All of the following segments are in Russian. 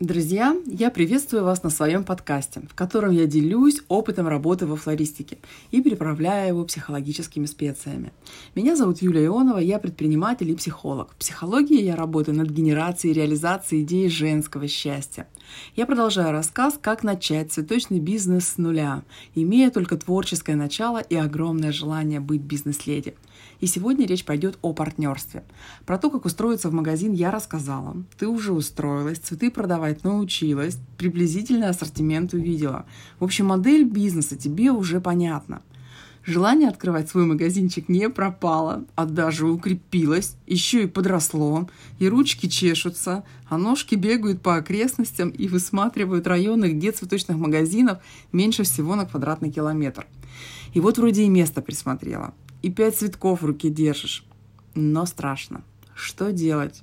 Друзья, я приветствую вас на своем подкасте, в котором я делюсь опытом работы во флористике и приправляю его психологическими специями. Меня зовут Юлия Ионова, я предприниматель и психолог. В психологии я работаю над генерацией и реализацией идеи женского счастья. Я продолжаю рассказ, как начать цветочный бизнес с нуля, имея только творческое начало и огромное желание быть бизнес-леди – и сегодня речь пойдет о партнерстве. Про то, как устроиться в магазин, я рассказала. Ты уже устроилась, цветы продавать научилась, приблизительный ассортимент увидела. В общем, модель бизнеса тебе уже понятна. Желание открывать свой магазинчик не пропало, а даже укрепилось, еще и подросло, и ручки чешутся, а ножки бегают по окрестностям и высматривают районы, где цветочных магазинов меньше всего на квадратный километр. И вот вроде и место присмотрела и пять цветков в руке держишь. Но страшно. Что делать?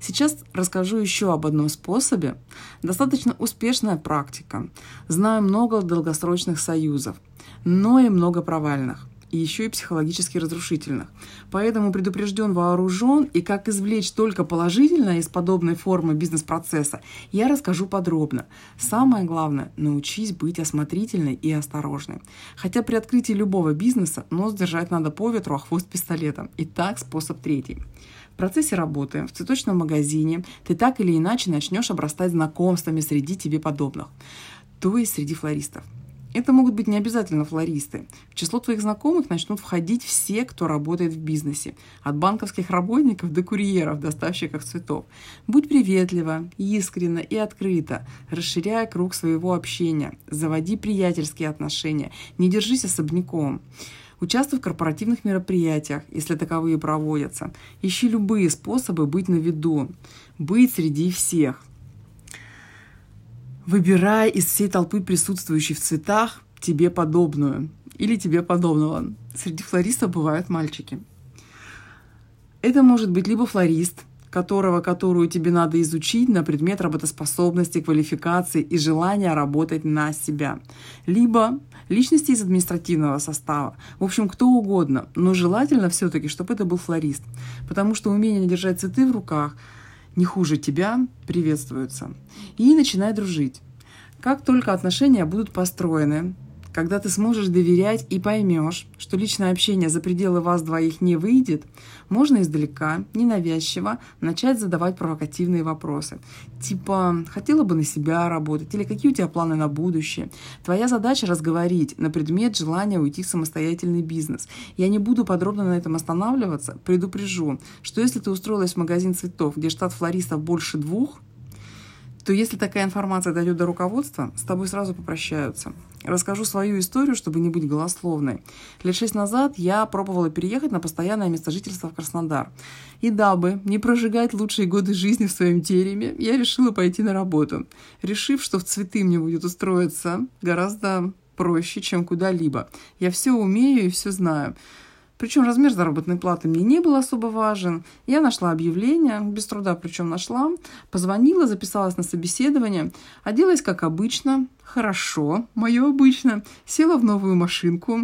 Сейчас расскажу еще об одном способе. Достаточно успешная практика. Знаю много долгосрочных союзов, но и много провальных и еще и психологически разрушительных. Поэтому предупрежден, вооружен, и как извлечь только положительное из подобной формы бизнес-процесса, я расскажу подробно. Самое главное – научись быть осмотрительной и осторожной. Хотя при открытии любого бизнеса нос держать надо по ветру, а хвост пистолетом. Итак, способ третий. В процессе работы в цветочном магазине ты так или иначе начнешь обрастать знакомствами среди тебе подобных, то есть среди флористов. Это могут быть не обязательно флористы. В число твоих знакомых начнут входить все, кто работает в бизнесе. От банковских работников до курьеров, доставщиков цветов. Будь приветлива, искренна и открыта. Расширяя круг своего общения. Заводи приятельские отношения. Не держись особняком. Участвуй в корпоративных мероприятиях, если таковые проводятся. Ищи любые способы быть на виду. Быть среди всех – выбирая из всей толпы присутствующей в цветах тебе подобную или тебе подобного. Среди флористов бывают мальчики. Это может быть либо флорист, которого, которую тебе надо изучить на предмет работоспособности, квалификации и желания работать на себя. Либо личности из административного состава. В общем, кто угодно. Но желательно все-таки, чтобы это был флорист. Потому что умение держать цветы в руках – не хуже тебя приветствуются. И начинай дружить. Как только отношения будут построены, когда ты сможешь доверять и поймешь, что личное общение за пределы вас двоих не выйдет, можно издалека, ненавязчиво, начать задавать провокативные вопросы. Типа, хотела бы на себя работать, или какие у тебя планы на будущее. Твоя задача разговорить на предмет желания уйти в самостоятельный бизнес. Я не буду подробно на этом останавливаться, предупрежу, что если ты устроилась в магазин цветов, где штат флористов больше двух, то если такая информация дойдет до руководства, с тобой сразу попрощаются. Расскажу свою историю, чтобы не быть голословной. Лет шесть назад я пробовала переехать на постоянное место жительства в Краснодар. И дабы не прожигать лучшие годы жизни в своем тереме, я решила пойти на работу, решив, что в цветы мне будет устроиться гораздо проще, чем куда-либо. Я все умею и все знаю. Причем размер заработной платы мне не был особо важен. Я нашла объявление, без труда причем нашла, позвонила, записалась на собеседование, оделась как обычно, хорошо, мое обычно, села в новую машинку,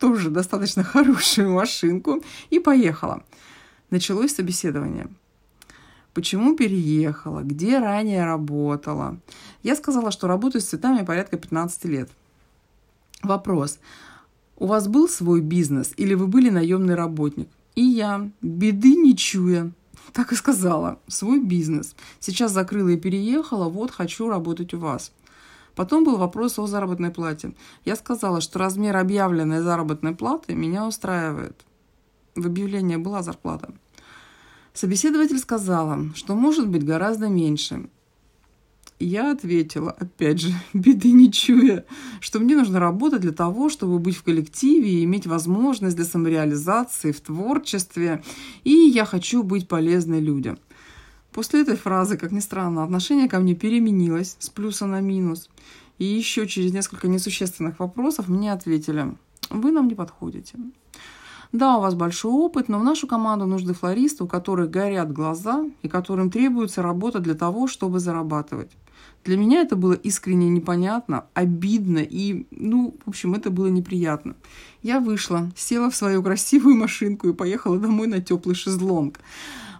тоже достаточно хорошую машинку, и поехала. Началось собеседование. Почему переехала? Где ранее работала? Я сказала, что работаю с цветами порядка 15 лет. Вопрос. У вас был свой бизнес или вы были наемный работник? И я, беды не чуя, так и сказала, свой бизнес. Сейчас закрыла и переехала, вот хочу работать у вас. Потом был вопрос о заработной плате. Я сказала, что размер объявленной заработной платы меня устраивает. В объявлении была зарплата. Собеседователь сказала, что может быть гораздо меньше. Я ответила, опять же, беды не чуя, что мне нужно работать для того, чтобы быть в коллективе и иметь возможность для самореализации в творчестве, и я хочу быть полезной людям. После этой фразы, как ни странно, отношение ко мне переменилось с плюса на минус. И еще через несколько несущественных вопросов мне ответили, вы нам не подходите. Да, у вас большой опыт, но в нашу команду нужны флористы, у которых горят глаза и которым требуется работа для того, чтобы зарабатывать. Для меня это было искренне непонятно, обидно и, ну, в общем, это было неприятно. Я вышла, села в свою красивую машинку и поехала домой на теплый шезлонг.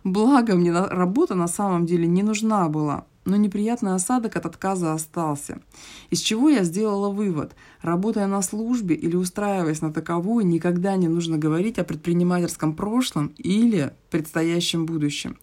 Благо, мне работа на самом деле не нужна была. но неприятный осадок от отказа остался. Из чего я сделала вывод. Работая на службе или устраиваясь на таковую, никогда не нужно говорить о предпринимательском прошлом или предстоящем будущем.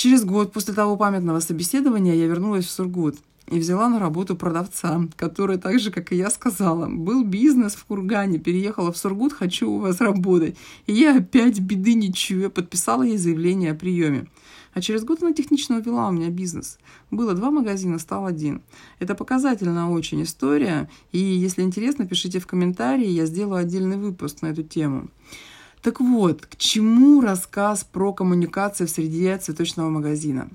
Через год после того памятного собеседования я вернулась в Сургут и взяла на работу продавца, который так же, как и я сказала, был бизнес в Кургане, переехала в Сургут, хочу у вас работать. И я опять беды не чую, подписала ей заявление о приеме. А через год она технично увела у меня бизнес. Было два магазина, стал один. Это показательная очень история. И если интересно, пишите в комментарии, я сделаю отдельный выпуск на эту тему. Так вот, к чему рассказ про коммуникации в среде цветочного магазина?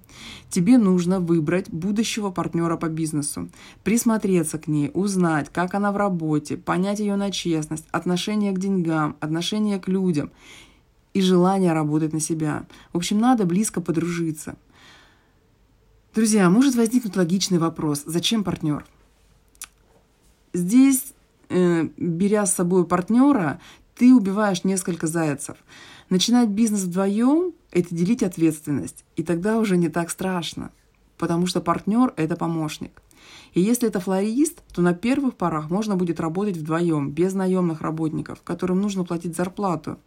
Тебе нужно выбрать будущего партнера по бизнесу, присмотреться к ней, узнать, как она в работе, понять ее на честность, отношение к деньгам, отношение к людям и желание работать на себя. В общем, надо близко подружиться. Друзья, может возникнуть логичный вопрос, зачем партнер? Здесь, э, беря с собой партнера, ты убиваешь несколько зайцев. Начинать бизнес вдвоем – это делить ответственность, и тогда уже не так страшно, потому что партнер – это помощник. И если это флорист, то на первых порах можно будет работать вдвоем, без наемных работников, которым нужно платить зарплату.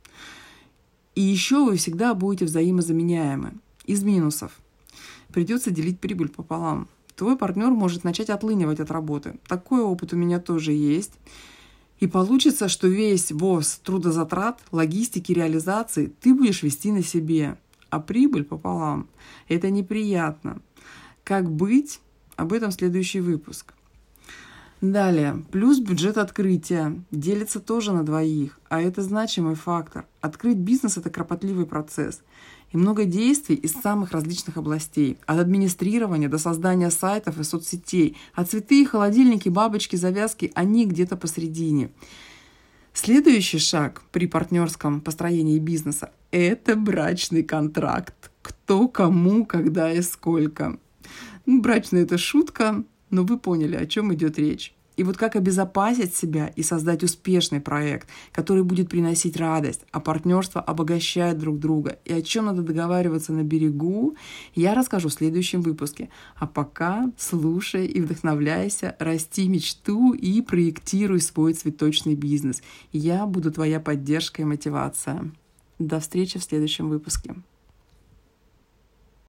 И еще вы всегда будете взаимозаменяемы. Из минусов. Придется делить прибыль пополам. Твой партнер может начать отлынивать от работы. Такой опыт у меня тоже есть. И получится, что весь ВОЗ трудозатрат, логистики, реализации ты будешь вести на себе, а прибыль пополам. Это неприятно. Как быть? Об этом следующий выпуск. Далее, плюс бюджет открытия. Делится тоже на двоих, а это значимый фактор. Открыть бизнес – это кропотливый процесс и много действий из самых различных областей. От администрирования до создания сайтов и соцсетей. А цветы, холодильники, бабочки, завязки – они где-то посередине. Следующий шаг при партнерском построении бизнеса – это брачный контракт. Кто, кому, когда и сколько. Ну, брачный – это шутка, но вы поняли, о чем идет речь. И вот как обезопасить себя и создать успешный проект, который будет приносить радость, а партнерство обогащает друг друга. И о чем надо договариваться на берегу, я расскажу в следующем выпуске. А пока слушай и вдохновляйся, расти мечту и проектируй свой цветочный бизнес. Я буду твоя поддержка и мотивация. До встречи в следующем выпуске.